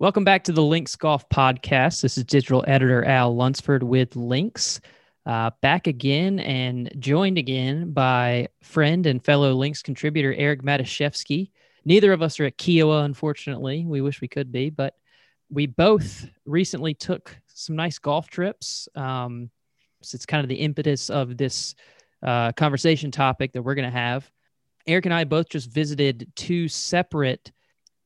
Welcome back to the Links Golf Podcast. This is digital editor Al Lunsford with Links. Uh, back again and joined again by friend and fellow Links contributor Eric Matuszewski. Neither of us are at Kiawah, unfortunately. We wish we could be, but we both recently took some nice golf trips. Um, so it's kind of the impetus of this uh, conversation topic that we're going to have. Eric and I both just visited two separate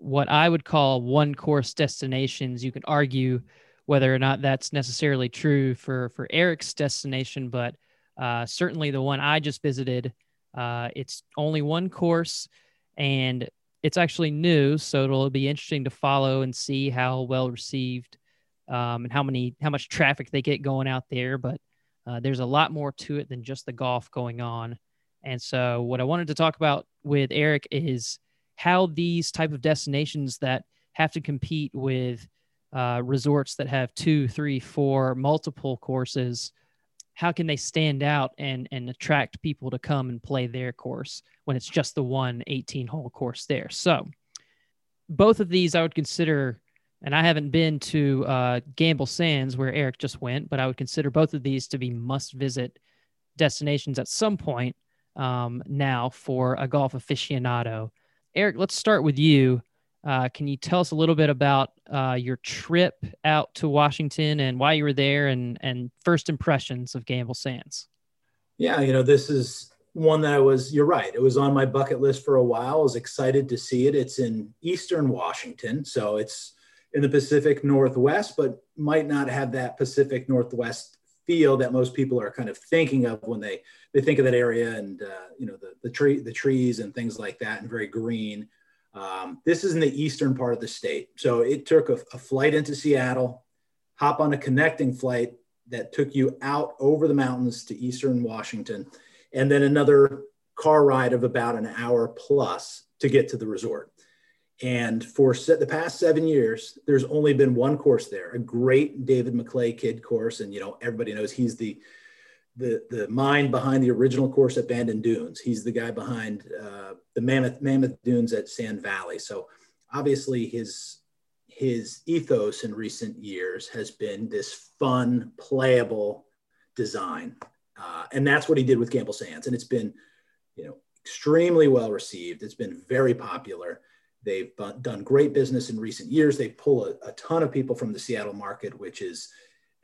what I would call one course destinations. You can argue whether or not that's necessarily true for for Eric's destination, but uh, certainly the one I just visited, uh, it's only one course, and it's actually new, so it'll be interesting to follow and see how well received um, and how many how much traffic they get going out there. But uh, there's a lot more to it than just the golf going on. And so, what I wanted to talk about with Eric is how these type of destinations that have to compete with uh, resorts that have two, three, four, multiple courses, how can they stand out and and attract people to come and play their course when it's just the one 18 hole course there? So both of these I would consider, and I haven't been to uh, Gamble Sands where Eric just went, but I would consider both of these to be must visit destinations at some point um, now for a golf aficionado. Eric, let's start with you. Uh, can you tell us a little bit about uh, your trip out to Washington and why you were there and, and first impressions of Gamble Sands? Yeah, you know, this is one that I was, you're right, it was on my bucket list for a while. I was excited to see it. It's in Eastern Washington. So it's in the Pacific Northwest, but might not have that Pacific Northwest that most people are kind of thinking of when they they think of that area and uh, you know the the tree the trees and things like that and very green. Um, this is in the eastern part of the state, so it took a, a flight into Seattle, hop on a connecting flight that took you out over the mountains to eastern Washington, and then another car ride of about an hour plus to get to the resort. And for the past seven years, there's only been one course there, a great David McLay Kidd course. And, you know, everybody knows he's the, the, the mind behind the original course at Bandon Dunes. He's the guy behind uh, the Mammoth, Mammoth Dunes at Sand Valley. So obviously his, his ethos in recent years has been this fun, playable design. Uh, and that's what he did with Gamble Sands. And it's been, you know, extremely well received. It's been very popular. They've done great business in recent years. They pull a, a, ton of people from the Seattle market, which is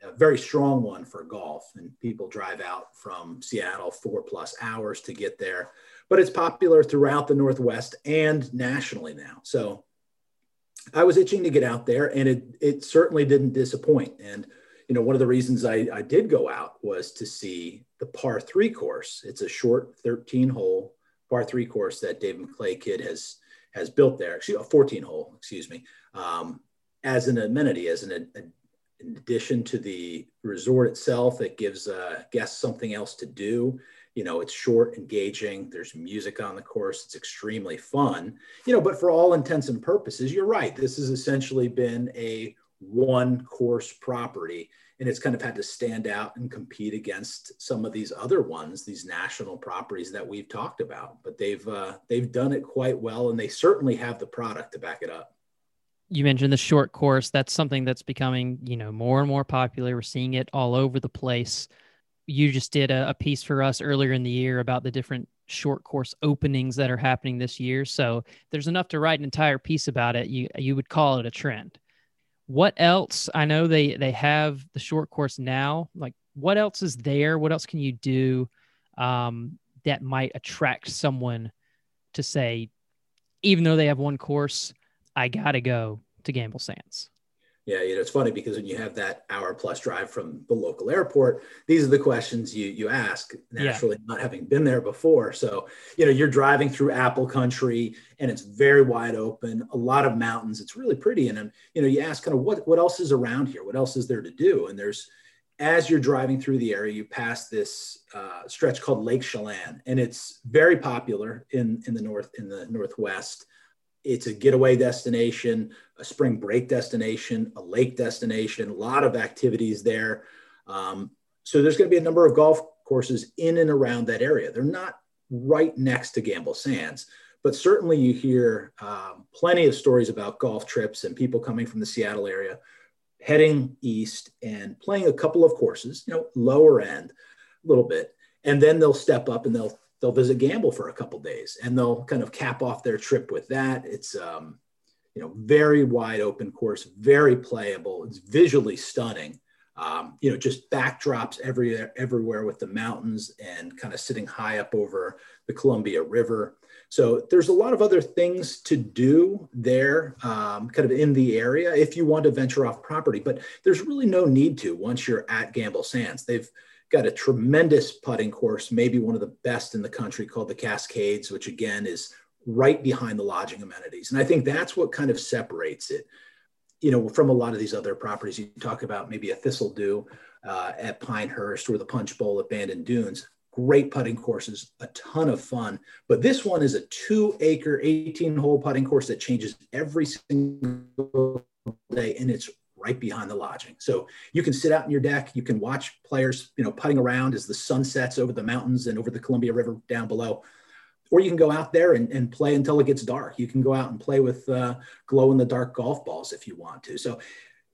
a very strong one for golf. And people drive out from Seattle four plus hours to get there. But it's popular throughout the Northwest and nationally now. So I was itching to get out there, and it, it certainly didn't disappoint. And you know, one of the reasons I, I did go out was to see the par three course. It's a short 13 hole par three course that Dave McLay Kidd has has built there, a 14 hole, excuse me, um, as an amenity, as an, in addition to the resort itself, it gives uh, guests something else to do. You know, it's short, engaging. There's music on the course. It's extremely fun. You know, but for all intents and purposes, you're right. This has essentially been a one course property and it's kind of had to stand out and compete against some of these other ones these national properties that we've talked about. But they've uh, they've done it quite well and they certainly have the product to back it up. You mentioned the short course. That's something that's becoming you know more and more popular. We're seeing it all over the place. You just did a, a piece for us earlier in the year about the different short course openings that are happening this year. So there's enough to write an entire piece about it. You you would call it a trend what else i know they they have the short course now like what else is there? What else can you do um, that might attract someone to say even though they have one course i gotta go to gamble sands yeah, you know, it's funny because when you have that hour plus drive from the local airport, these are the questions you you ask naturally, yeah. not having been there before. So, you know, you're driving through apple country and it's very wide open, a lot of mountains. It's really pretty. And, you know, you ask kind of what what else is around here? What else is there to do? And there's as you're driving through the area, you pass this uh, stretch called Lake Chelan, and it's very popular in in the north in the northwest it's a getaway destination, a spring break destination, a lake destination, a lot of activities there. Um, so there's going to be a number of golf courses in and around that area. They're not right next to Gamble Sands, but certainly you hear um, plenty of stories about golf trips and people coming from the Seattle area heading east and playing a couple of courses, you know, lower end a little bit. And then they'll step up and they'll they'll visit Gamble for a couple days and they'll kind of cap off their trip with that. It's um, you know, very wide open course, very playable. It's visually stunning. Um, you know, just backdrops everywhere, everywhere with the mountains and kind of sitting high up over the Columbia River. So there's a lot of other things to do there, um, kind of in the area if you want to venture off property. But there's really no need to once you're at Gamble Sands. They've got a tremendous putting course, maybe one of the best in the country, called the Cascades, which again is right behind the lodging amenities. And I think that's what kind of separates it, you know, from a lot of these other properties. You talk about maybe a Thistle Dhu uh, at Pinehurst or the Punch Bowl at Bandon Dunes. Great putting courses, a ton of fun. But this one is a two acre, 18 hole putting course that changes every single day. And it's right behind the lodging. So you can sit out in your deck. You can watch players, you know, putting around as the sun sets over the mountains and over the Columbia River down below or you can go out there and, and play until it gets dark. You can go out and play with uh, glow in the dark golf balls if you want to. So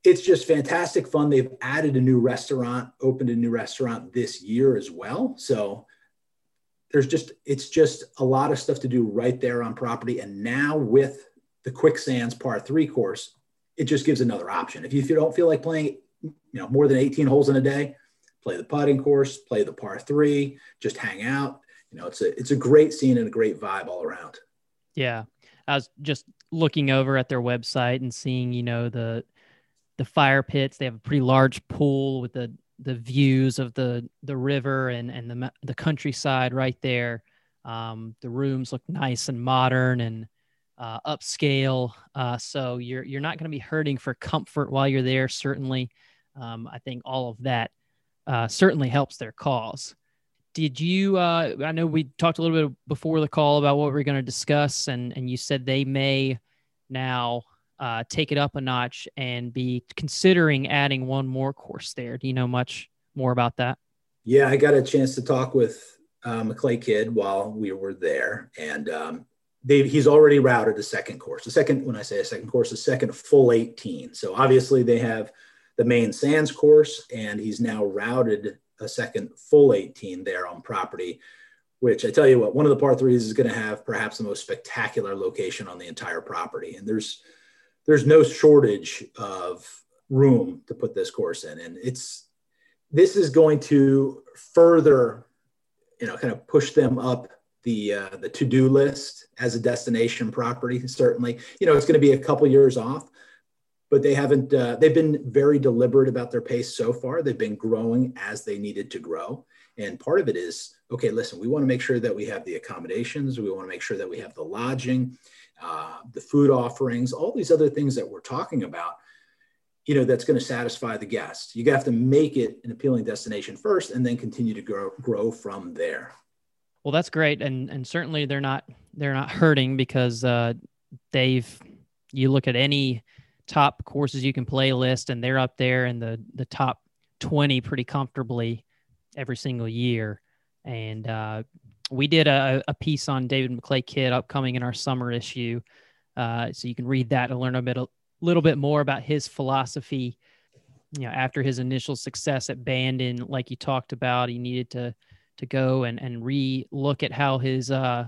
it's just fantastic fun. They've added a new restaurant, opened a new restaurant this year as well. So there's just, it's just a lot of stuff to do right there on property. And now with the quicksands par three course, it just gives another option. If you, don't feel like playing, you know, more than 18 holes in a day, play the putting course, play the par three, just hang out you know, it's a it's a great scene and a great vibe all around. Yeah, I was just looking over at their website and seeing, you know, the the fire pits. They have a pretty large pool with the the views of the the river and and the the countryside right there. Um, the rooms look nice and modern and uh, upscale. Uh, so you're you're not going to be hurting for comfort while you're there. Certainly, um, I think all of that uh, certainly helps their cause did you uh, i know we talked a little bit before the call about what we are going to discuss and and you said they may now uh, take it up a notch and be considering adding one more course there do you know much more about that yeah i got a chance to talk with uh, McLay Kidd while we were there and um, they, he's already routed the second course the second when i say a second course the second full 18 so obviously they have the main sands course and he's now routed a second full 18 there on property, which I tell you what, one of the par threes is going to have perhaps the most spectacular location on the entire property. And there's there's no shortage of room to put this course in. And it's this is going to further, you know, kind of push them up the uh, the to-do list as a destination property. Certainly, you know, it's going to be a couple years off, but they haven't uh, they've been very deliberate about their pace so far. They've been growing as they needed to grow. And part of it is okay listen we want to make sure that we have the accommodations. We want to make sure that we have the lodging uh, the food offerings all these other things that we're talking about you know that's going to satisfy the guest. You have to make it an appealing destination first and then continue to grow grow from there well that's great and and certainly they're not they're not hurting because uh, they've you look at any top courses you can play list, and they're up there in the the top 20 pretty comfortably every single year. And uh, we did a, a, piece on David McLay Kidd upcoming in our summer issue, uh, so you can read that and learn a bit a little bit more about his philosophy. You know, after his initial success at Bandon, like you talked about, he needed to to go and and re look at how his uh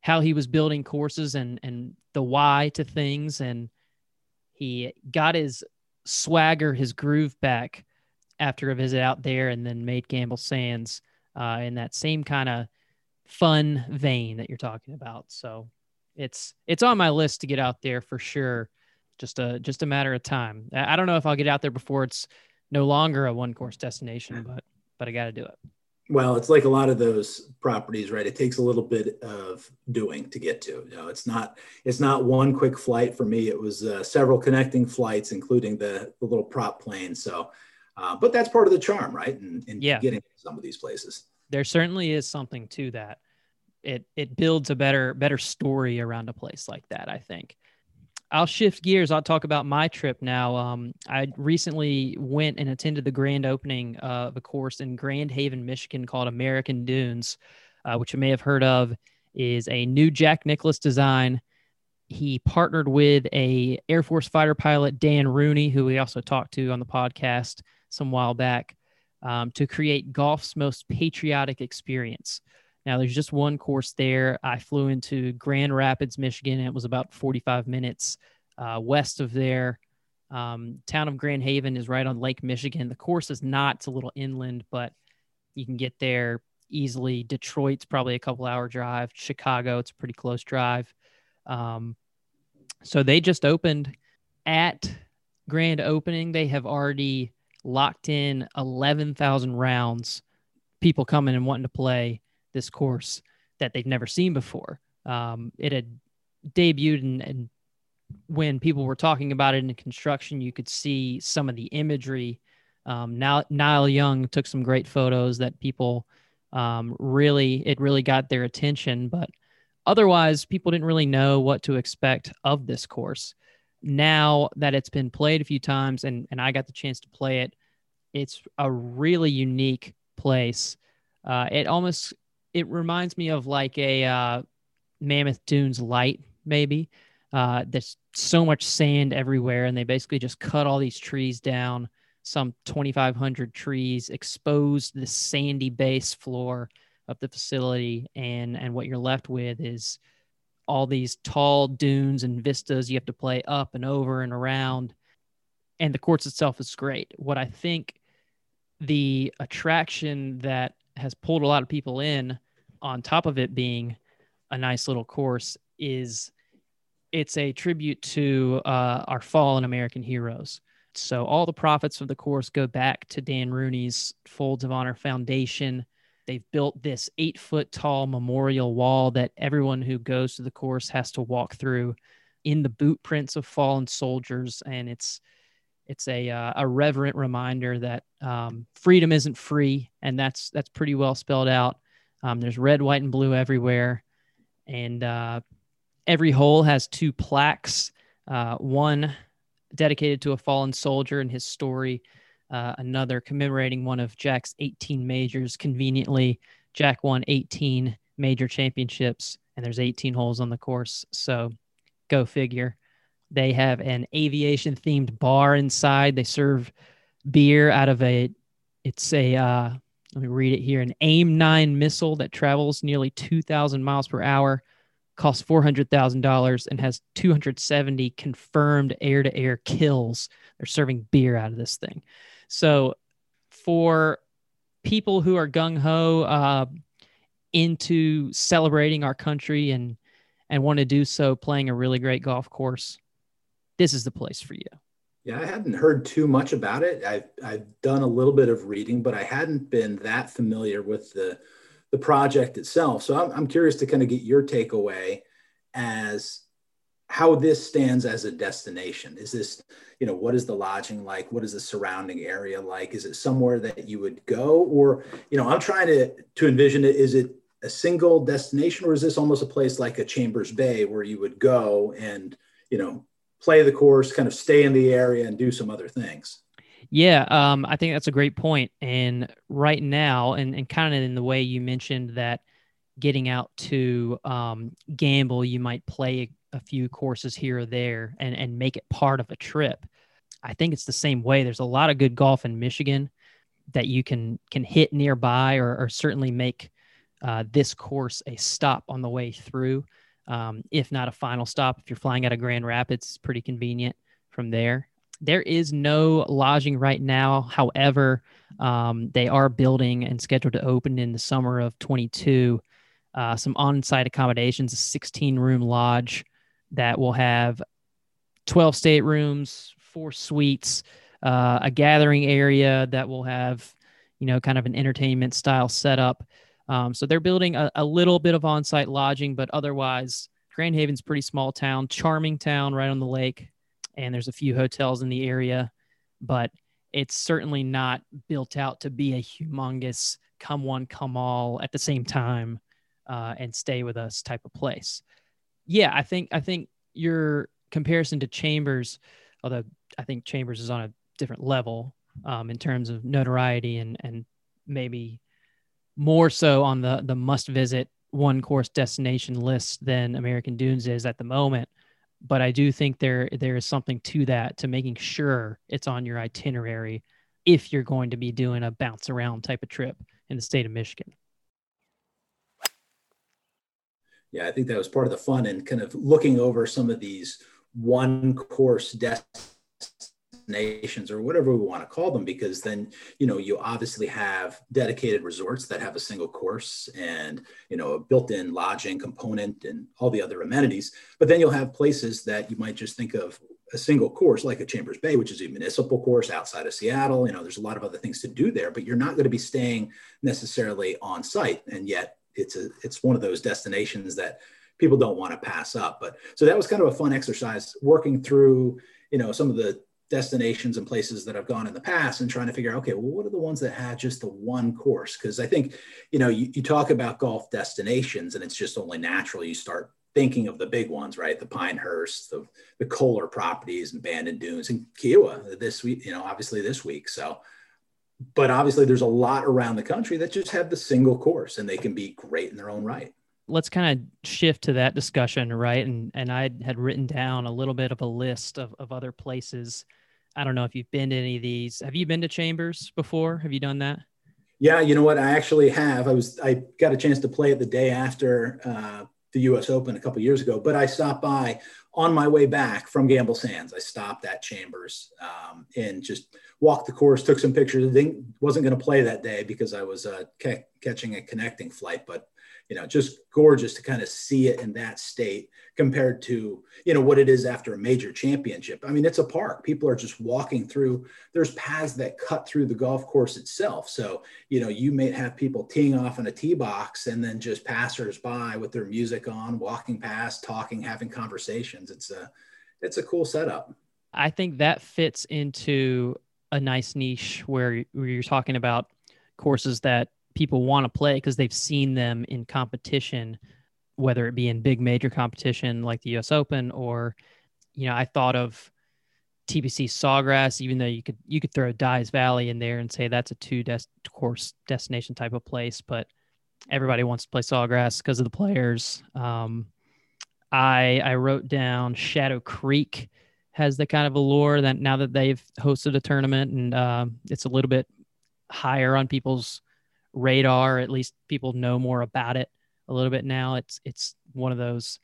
how he was building courses and and the why to things and he got his swagger, his groove back after a visit out there, and then made Gamble Sands uh, in that same kind of fun vein that you're talking about. So it's it's on my list to get out there for sure. Just a just a matter of time. I don't know if I'll get out there before it's no longer a one course destination, but but I got to do it well it's like a lot of those properties right? It takes a little bit of doing to get to you know it's not it's not one quick flight for me. It was uh, several connecting flights including the, the little prop plane. So uh, but that's part of the charm right? And, and yeah. getting some of these places. There certainly is something to that. It it builds a better better story around a place like that i think I'll shift gears. I'll talk about my trip now. Um, I recently went and attended the grand opening of a course in Grand Haven, Michigan called American Dunes, uh, which you may have heard of. is a new Jack Nicklaus design. He partnered with a Air Force fighter pilot, Dan Rooney, who we also talked to on the podcast some while back, um, to create golf's most patriotic experience. Now, there's just one course there. I flew into Grand Rapids, Michigan. It was about 45 minutes uh, west of there. Um, town of Grand Haven is right on Lake Michigan. The course is not; it's a little inland, but you can get there easily. Detroit's probably a couple hour drive. Chicago, it's a pretty close drive. Um, so they just opened at grand opening. They have already locked in 11,000 rounds. People coming and wanting to play this course that they've never seen before. Um, it had debuted and, and when people were talking about it in construction, you could see some of the imagery. Um, now, Nile Young took some great photos that people um, really, it really got their attention. But otherwise, people didn't really know what to expect of this course. Now that it's been played a few times and, and I got the chance to play it, it's a really unique place. Uh, it almost it reminds me of like a uh, Mammoth Dunes light, maybe. Uh, there's so much sand everywhere, and they basically just cut all these trees down, some 2,500 trees, exposed the sandy base floor of the facility, and and what you're left with is all these tall dunes and vistas you have to play up and over and around. And the course itself is great. What I think the attraction that has pulled a lot of people in, on top of it being a nice little course, is it's a tribute to uh, our fallen American heroes. So all the profits of the course go back to Dan Rooney's Folds of Honor Foundation. They've built this eight foot tall memorial wall that everyone who goes to the course has to walk through in the boot prints of fallen soldiers. And it's, it's a, uh, a reverent reminder that um, freedom isn't free. And that's, that's pretty well spelled out. Um, there's red, white, and blue everywhere. And uh, every hole has two plaques uh, one dedicated to a fallen soldier and his story, uh, another commemorating one of Jack's 18 majors. Conveniently, Jack won 18 major championships, and there's 18 holes on the course. So go figure. They have an aviation themed bar inside. They serve beer out of a, it's a, uh, let me read it here an AIM 9 missile that travels nearly 2,000 miles per hour costs $400,000 and has 270 confirmed air to air kills. They're serving beer out of this thing. So, for people who are gung ho uh, into celebrating our country and and want to do so playing a really great golf course, this is the place for you. Yeah, I hadn't heard too much about it. I've, I've done a little bit of reading, but I hadn't been that familiar with the the project itself. So I'm, I'm curious to kind of get your takeaway as how this stands as a destination. Is this, you know, what is the lodging like? What is the surrounding area like? Is it somewhere that you would go? Or, you know, I'm trying to to envision it. Is it a single destination or is this almost a place like a Chambers Bay where you would go and, you know, play the course, kind of stay in the area and do some other things? Yeah, um, I think that's a great point. And right now, and, and kind of in the way you mentioned that getting out to um, gamble, you might play a, few courses here or there and, and make it part of a trip. I think it's the same way. There's a lot of good golf in Michigan that you can can hit nearby, or, or certainly make uh, this course a stop on the way through, um, if not a final stop. If you're flying out of Grand Rapids, it's pretty convenient from there. There is no lodging right now. However, um, they are building and scheduled to open in the summer of 22 uh, some on site accommodations, a 16 room lodge that will have 12 staterooms, four suites, uh, a gathering area that will have, you know, kind of an entertainment style setup. Um, so they're building a, a little bit of on site lodging, but otherwise, Grand Haven's pretty small town, charming town right on the lake and there's a few hotels in the area, but it's certainly not built out to be a humongous come one, come all at the same time uh, and stay with us type of place. Yeah, I think I think your comparison to Chambers, although I think Chambers is on a different level um, in terms of notoriety and and maybe more so on the the must visit one course destination list than American Dunes is at the moment. But I do think there there is something to that to making sure it's on your itinerary if you're going to be doing a bounce around type of trip in the state of Michigan. Yeah, I think that was part of the fun and kind of looking over some of these one course destinations or whatever we want to call them because then you know you obviously have dedicated resorts that have a single course and you know a built-in lodging component and all the other amenities but then you'll have places that you might just think of a single course like a Chambers Bay, which is a municipal course outside of Seattle. You know, there's a lot of other things to do there, but you're not going to be staying necessarily on site. And yet it's a it's one of those destinations that people don't want to pass up. But so that was kind of a fun exercise working through, you know, some of the destinations and places that I've gone in the past and trying to figure out, okay, well, what are the ones that had just the one course? Because I think, you know, you, you talk about golf destinations and it's just only natural you start thinking of the big ones, right? The Pinehurst, the, the Kohler properties and Bandon Dunes and Kiawah this week, you know, obviously this week. So, but obviously there's a lot around the country that just have the single course and they can be great in their own right. Let's kind of shift to that discussion, right? And and I had written down a little bit of a list of, of other places. I don't know if you've been to any of these. Have you been to Chambers before? Have you done that? Yeah, you know what? I actually have. I was I got a chance to play it the day after uh, the U.S. Open a couple years ago, but I stopped by on my way back from Gamble Sands. I stopped at Chambers um, and just walked the course, took some pictures. I wasn't going to play that day because I was uh, ca- catching a connecting flight, but you know, just gorgeous to kind of see it in that state compared to, you know, what it is after a major championship. I mean, it's a park. People are just walking through. There's paths that cut through the golf course itself. So, you know, you may have people teeing off in a tee box and then just passers by with their music on, walking past, talking, having conversations. It's a, it's a cool setup. I think that fits into a nice niche where, where you're talking about courses that people want to play because they've seen them in competition, whether it be in big major competition like the US Open or, you know, I thought of TPC Sawgrass, even though you could you could throw Dye's Valley in there and say that's a two des- course destination type of place, but everybody wants to play Sawgrass because of the players. Um, I I wrote down Shadow Creek has the kind of allure that now that they've hosted a tournament and uh, it's a little bit higher on people's radar. At least people know more about it a little bit now. It's it's one of those,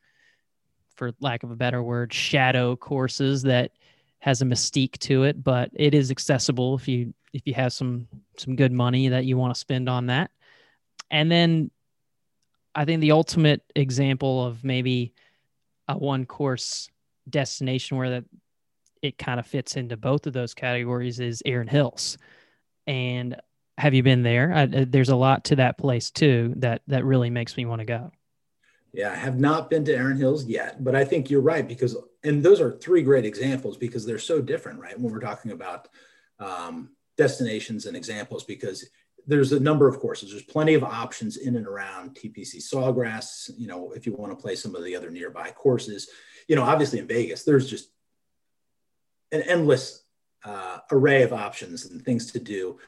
for lack of a better word, shadow courses that has a mystique to it, but it is accessible if you if you have some some good money that you want to spend on that. And then I think the ultimate example of maybe a one course destination where that it kind of fits into both of those categories is Erin Hills. And have you been there? I, uh, there's a lot to that place too that that really makes me want to go. Yeah, I have not been to Erin Hills yet, but I think you're right because, and those are three great examples because they're so different, right? When we're talking about um, destinations and examples, because there's a number of courses. There's plenty of options in and around TPC Sawgrass. You know, if you want to play some of the other nearby courses, you know, obviously in Vegas, there's just an endless uh, array of options and things to do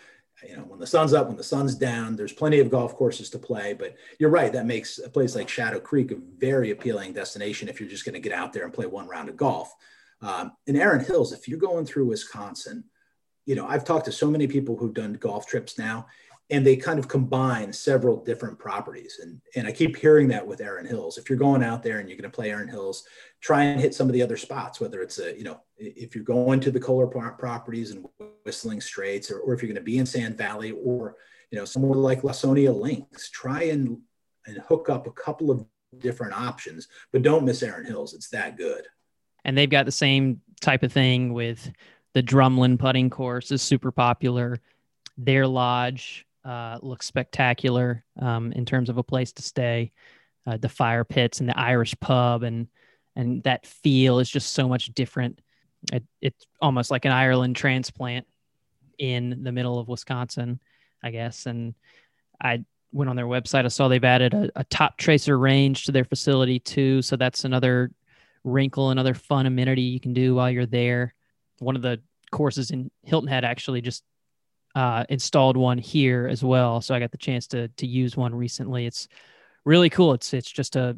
you know, when the sun's up, when the sun's down, there's plenty of golf courses to play. But you're right, that makes a place like Shadow Creek a very appealing destination if you're just going to get out there and play one round of golf. Um, in Erin Hills, if you're going through Wisconsin, you know, I've talked to so many people who've done golf trips now, and they kind of combine several different properties. And, and I keep hearing that with Erin Hills. If you're going out there and you're going to play Erin Hills, try and hit some of the other spots, whether it's a, you know, if you're going to the Kohler properties and Whistling Straits, or, or if you're going to be in Sand Valley or, you know, somewhere like Lawsonia Links, try and, and hook up a couple of different options, but don't miss Erin Hills. It's that good. And they've got the same type of thing with the Drumlin putting course is super popular. Their lodge uh, looks spectacular um, in terms of a place to stay. Uh, the fire pits and the Irish pub and and that feel is just so much different. It, it's almost like an Ireland transplant in the middle of Wisconsin, I guess. And I went on their website. I saw they've added a, a Toptracer range to their facility too. So that's another wrinkle, another fun amenity you can do while you're there. One of the courses in Hilton Head actually just uh, installed one here as well. So I got the chance to to use one recently. It's really cool. It's it's just a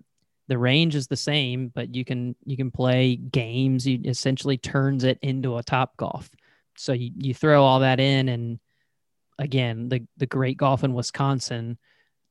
the range is the same, but you can you can play games. You essentially turns it into a top golf. So you, you throw all that in and again, the the great golf in Wisconsin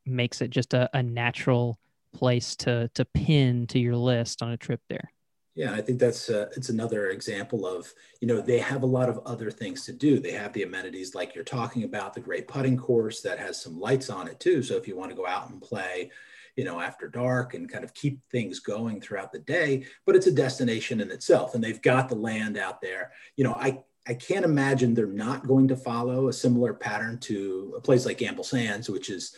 makes it just a, a natural place to to pin to your list on a trip there. Yeah, I think that's uh, it's another example of you know they have a lot of other things to do. They have the amenities like you're talking about, the great putting course that has some lights on it too. So if you want to go out and play, you know, after dark and kind of keep things going throughout the day, but it's a destination in itself, and they've got the land out there. You know, I I can't imagine they're not going to follow a similar pattern to a place like Gamble Sands, which is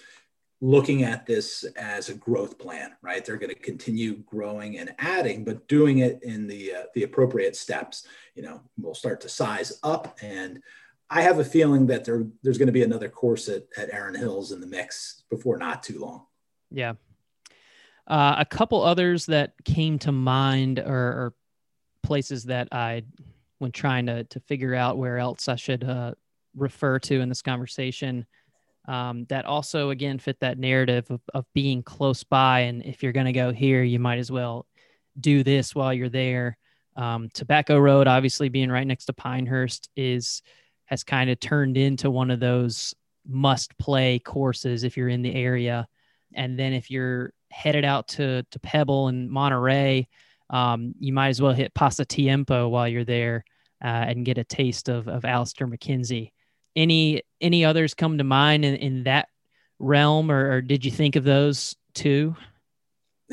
looking at this as a growth plan, right? They're going to continue growing and adding, but doing it in the uh, the appropriate steps. You know, we'll start to size up, and I have a feeling that there there's going to be another course at at Erin Hills in the mix before not too long. Yeah. Uh, a couple others that came to mind are, places that I, when trying to to figure out where else I should uh, refer to in this conversation um, that also again fit that narrative of, of being close by. And if you're going to go here you might as well do this while you're there. Um, tobacco road obviously being right next to pinehurst is has kind of turned into one of those must play courses if you're in the area. And then if you're headed out to, to pebble and monterey um, you might as well hit pasatiempo while you're there uh, and get a taste of, of Alister MacKenzie any any others come to mind in, in that realm or, or did you think of those too?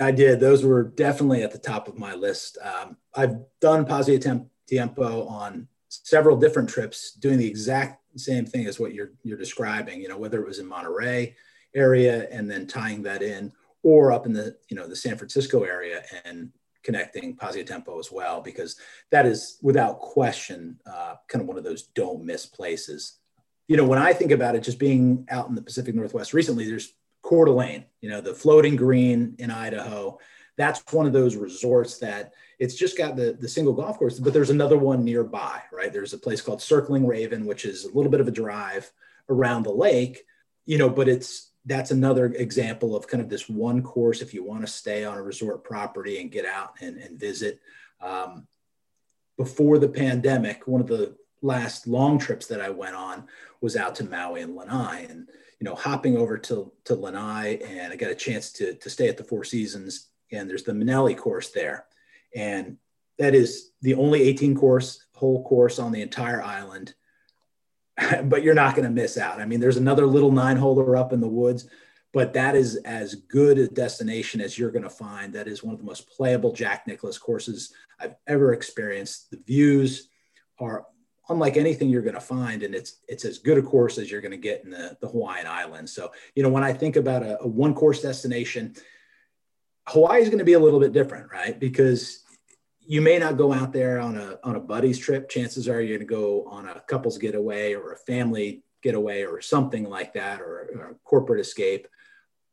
I did. Those were definitely at the top of my list. Um, i've done Pasatiempo tempo on several different trips doing the exact same thing as what you're you're describing you know whether it was in monterey area and then tying that in or up in the you know the san francisco area and connecting Pasatiempo as well because that is without question uh, kind of one of those don't miss places you know, when I think about it, just being out in the Pacific Northwest recently, there's Coeur d'Alene, you know, the floating green in Idaho. That's one of those resorts that it's just got the, the single golf course, but there's another one nearby, right? There's a place called Circling Raven, which is a little bit of a drive around the lake, you know, but it's that's another example of kind of this one course if you want to stay on a resort property and get out and, and visit. Um, before the pandemic, one of the last long trips that I went on was out to Maui and Lanai and you know hopping over to to Lanai and I got a chance to to stay at the Four Seasons and there's the Manele course there and that is the only 18 course whole course on the entire island but you're not going to miss out. I mean there's another little nine holer up in the woods but that is as good a destination as you're going to find. That is one of the most playable Jack Nicklaus courses I've ever experienced. The views are unlike anything you're going to find and it's it's as good a course as you're going to get in the, the hawaiian islands. So you know when i think about a, a one course destination hawaii is going to be a little bit different right? Because you may not go out there on a on a buddies trip. Chances are you're going to go on a couples getaway or a family getaway or something like that or, or a corporate escape.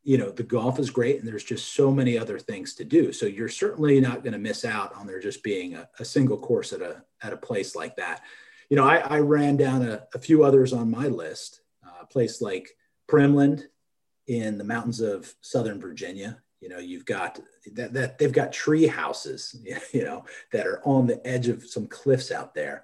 You know the golf is great and there's just so many other things to do. So you're certainly not going to miss out on there just being a, a single course at a at a place like that you know, I, I ran down a, a, few others on my list. Uh, a place like Primland in the mountains of Southern Virginia. You know, you've got that, that they've got tree houses, you know, that are on the edge of some cliffs out there.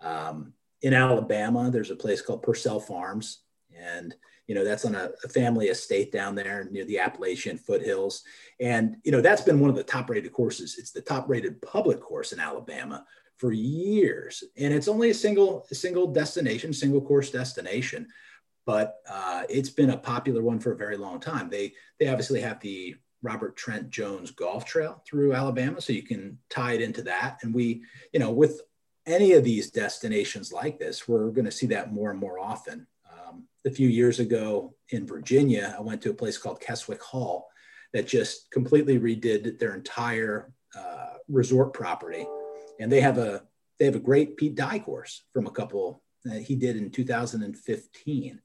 Um, in Alabama, there's a place called Pursell Farms, and you know that's on a, a, family estate down there near the Appalachian foothills. And you know that's been one of the top-rated courses. It's the top-rated public course in Alabama for years, and it's only a single single destination, single course destination, but uh, it's been a popular one for a very long time. They they obviously have the Robert Trent Jones Golf Trail through Alabama, so you can tie it into that. And we, you know, with any of these destinations like this, we're going to see that more and more often. Um, a few years ago in Virginia, I went to a place called Keswick Hall that just completely redid their entire uh, resort property and they have a they have a great Pete Dye course from a couple that he did in 2015.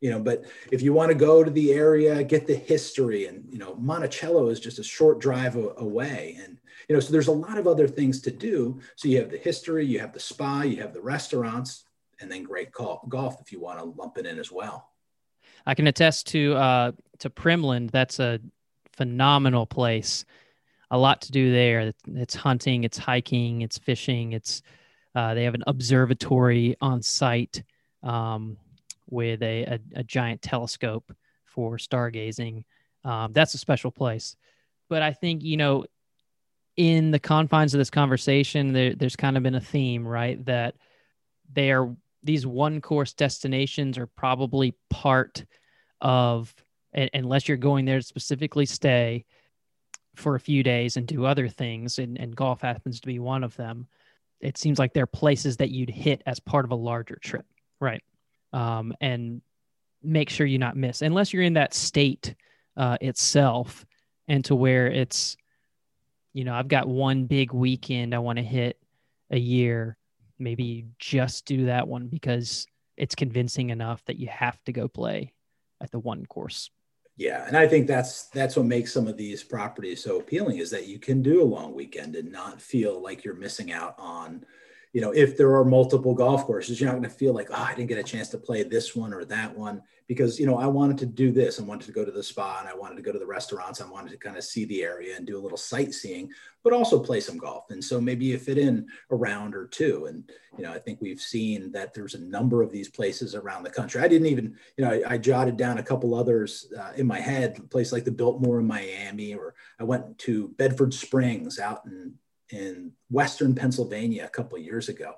You know, but if you want to go to the area, get the history, and you know, Monticello is just a short drive away, and you know, so there's a lot of other things to do. So you have the history, you have the spa, you have the restaurants, and then great golf if you want to lump it in as well. I can attest to uh, to Primland. That's a phenomenal place. A lot to do there. It's hunting, it's hiking, it's fishing. It's uh, they have an observatory on site um, with a, a, a, giant telescope for stargazing. Um, that's a special place. But I think you know, in the confines of this conversation, there, there's kind of been a theme, right? That they are these one course destinations are probably part of unless you're going there to specifically stay for a few days and do other things and, and golf happens to be one of them it seems like they're places that you'd hit as part of a larger trip right um, and make sure you not miss unless you're in that state uh, itself and to where it's you know i've got one big weekend i want to hit a year maybe just do that one because it's convincing enough that you have to go play at the one course. Yeah, and I think that's that's what makes some of these properties so appealing is that you can do a long weekend and not feel like you're missing out on you know, if there are multiple golf courses, you're not going to feel like, oh, I didn't get a chance to play this one or that one because, you know, I wanted to do this. I wanted to go to the spa and I wanted to go to the restaurants. I wanted to kind of see the area and do a little sightseeing, but also play some golf. And so maybe you fit in a round or two. And, you know, I think we've seen that there's a number of these places around the country. I didn't even, you know, I, I jotted down a couple others uh, in my head, a place like the Biltmore in Miami, or I went to Bedford Springs out in in Western Pennsylvania a couple of years ago.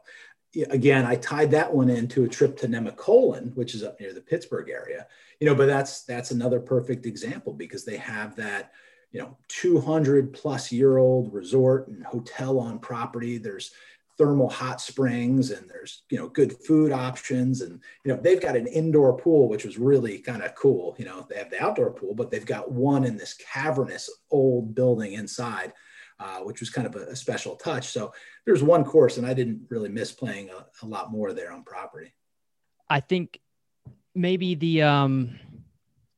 Again, I tied that one into a trip to Nemacolin, which is up near the Pittsburgh area. You know, but that's that's another perfect example because they have that, you know, 200 plus year old resort and hotel on property. There's thermal hot springs and there's you know good food options and you know they've got an indoor pool which was really kind of cool you know they have the outdoor pool but they've got one in this cavernous old building inside uh, which was kind of a, a, special touch. So there's one course, and I didn't really miss playing a, a lot more there on property. I think maybe the um,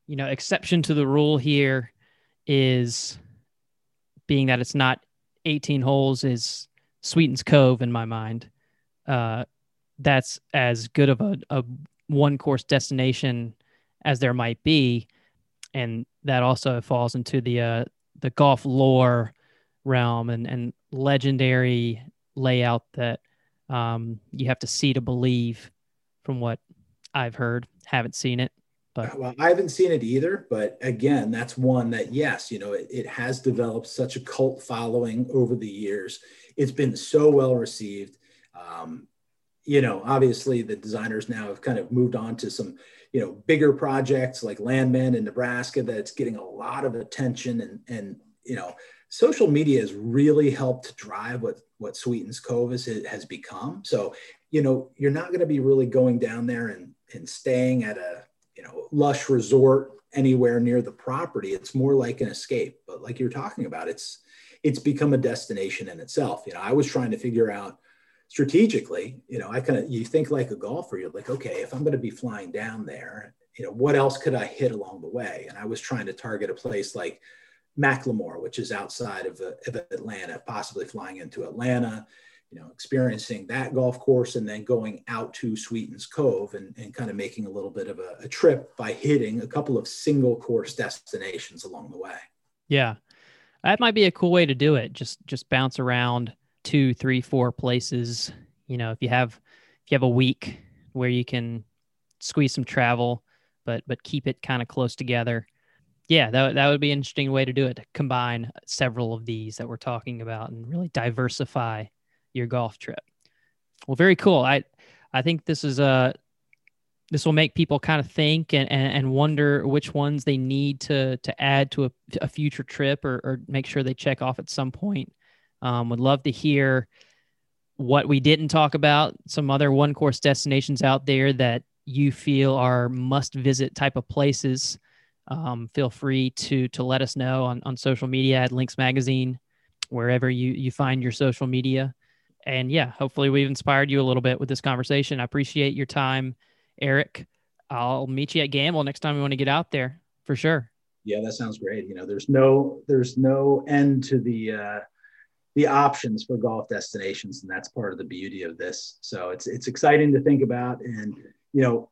you know exception to the rule here is being that it's not 18 holes is Sweetens Cove in my mind. Uh, that's as good of a, a one course destination as there might be, and that also falls into the uh, the golf lore realm and, and legendary layout that um, you have to see to believe from what I've heard. Haven't seen it. But. Well, I haven't seen it either, but again, that's one that yes, you know, it, it has developed such a cult following over the years. It's been so well received. Um, you know, obviously the designers now have kind of moved on to some, you know, bigger projects like Landmand in Nebraska that's getting a lot of attention and and you know social media has really helped to drive what what Sweetens Cove is, has become. So, you know, you're not going to be really going down there and and staying at a you know lush resort anywhere near the property. It's more like an escape. But like you're talking about, it's it's become a destination in itself. You know, I was trying to figure out strategically. You know, I kind of you think like a golfer. You're like, okay, if I'm going to be flying down there, you know, what else could I hit along the way? And I was trying to target a place like Macklemore, which is outside of, of Atlanta, possibly flying into Atlanta, you know, experiencing that golf course and then going out to Sweetens Cove and, and kind of making a little bit of a, a trip by hitting a couple of single course destinations along the way. Yeah. That might be a cool way to do it. Just just bounce around two, three, four places. You know, if you have if you have a week where you can squeeze some travel, but but keep it kind of close together yeah, that, that would be an interesting way to do it, to combine several of these that we're talking about and really diversify your golf trip. Well, very cool. I I think this is a this will make people kind of think and, and, and wonder which ones they need to to add to a, a future trip or, or make sure they check off at some point. Um, would love to hear what we didn't talk about, some other one course destinations out there that you feel are must visit type of places um, feel free to to let us know on, on social media at Links Magazine, wherever you you find your social media. And yeah, hopefully we've inspired you a little bit with this conversation. I appreciate your time, Eric. I'll meet you at Gamble next time we want to get out there for sure. Yeah, that sounds great. You know, there's no there's no end to the uh, the options for golf destinations, and that's part of the beauty of this. So it's it's exciting to think about, and you know,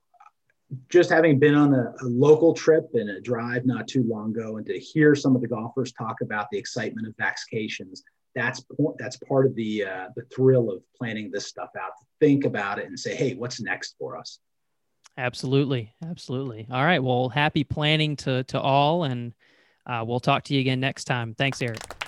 just having been on a, a, local trip and a drive not too long ago, and to hear some of the golfers talk about the excitement of vacations, that's that's part of the uh, the thrill of planning this stuff out. To think about it and say, hey, what's next for us? Absolutely, absolutely. All right, well, happy planning to to all, and uh, we'll talk to you again next time. Thanks, Eric.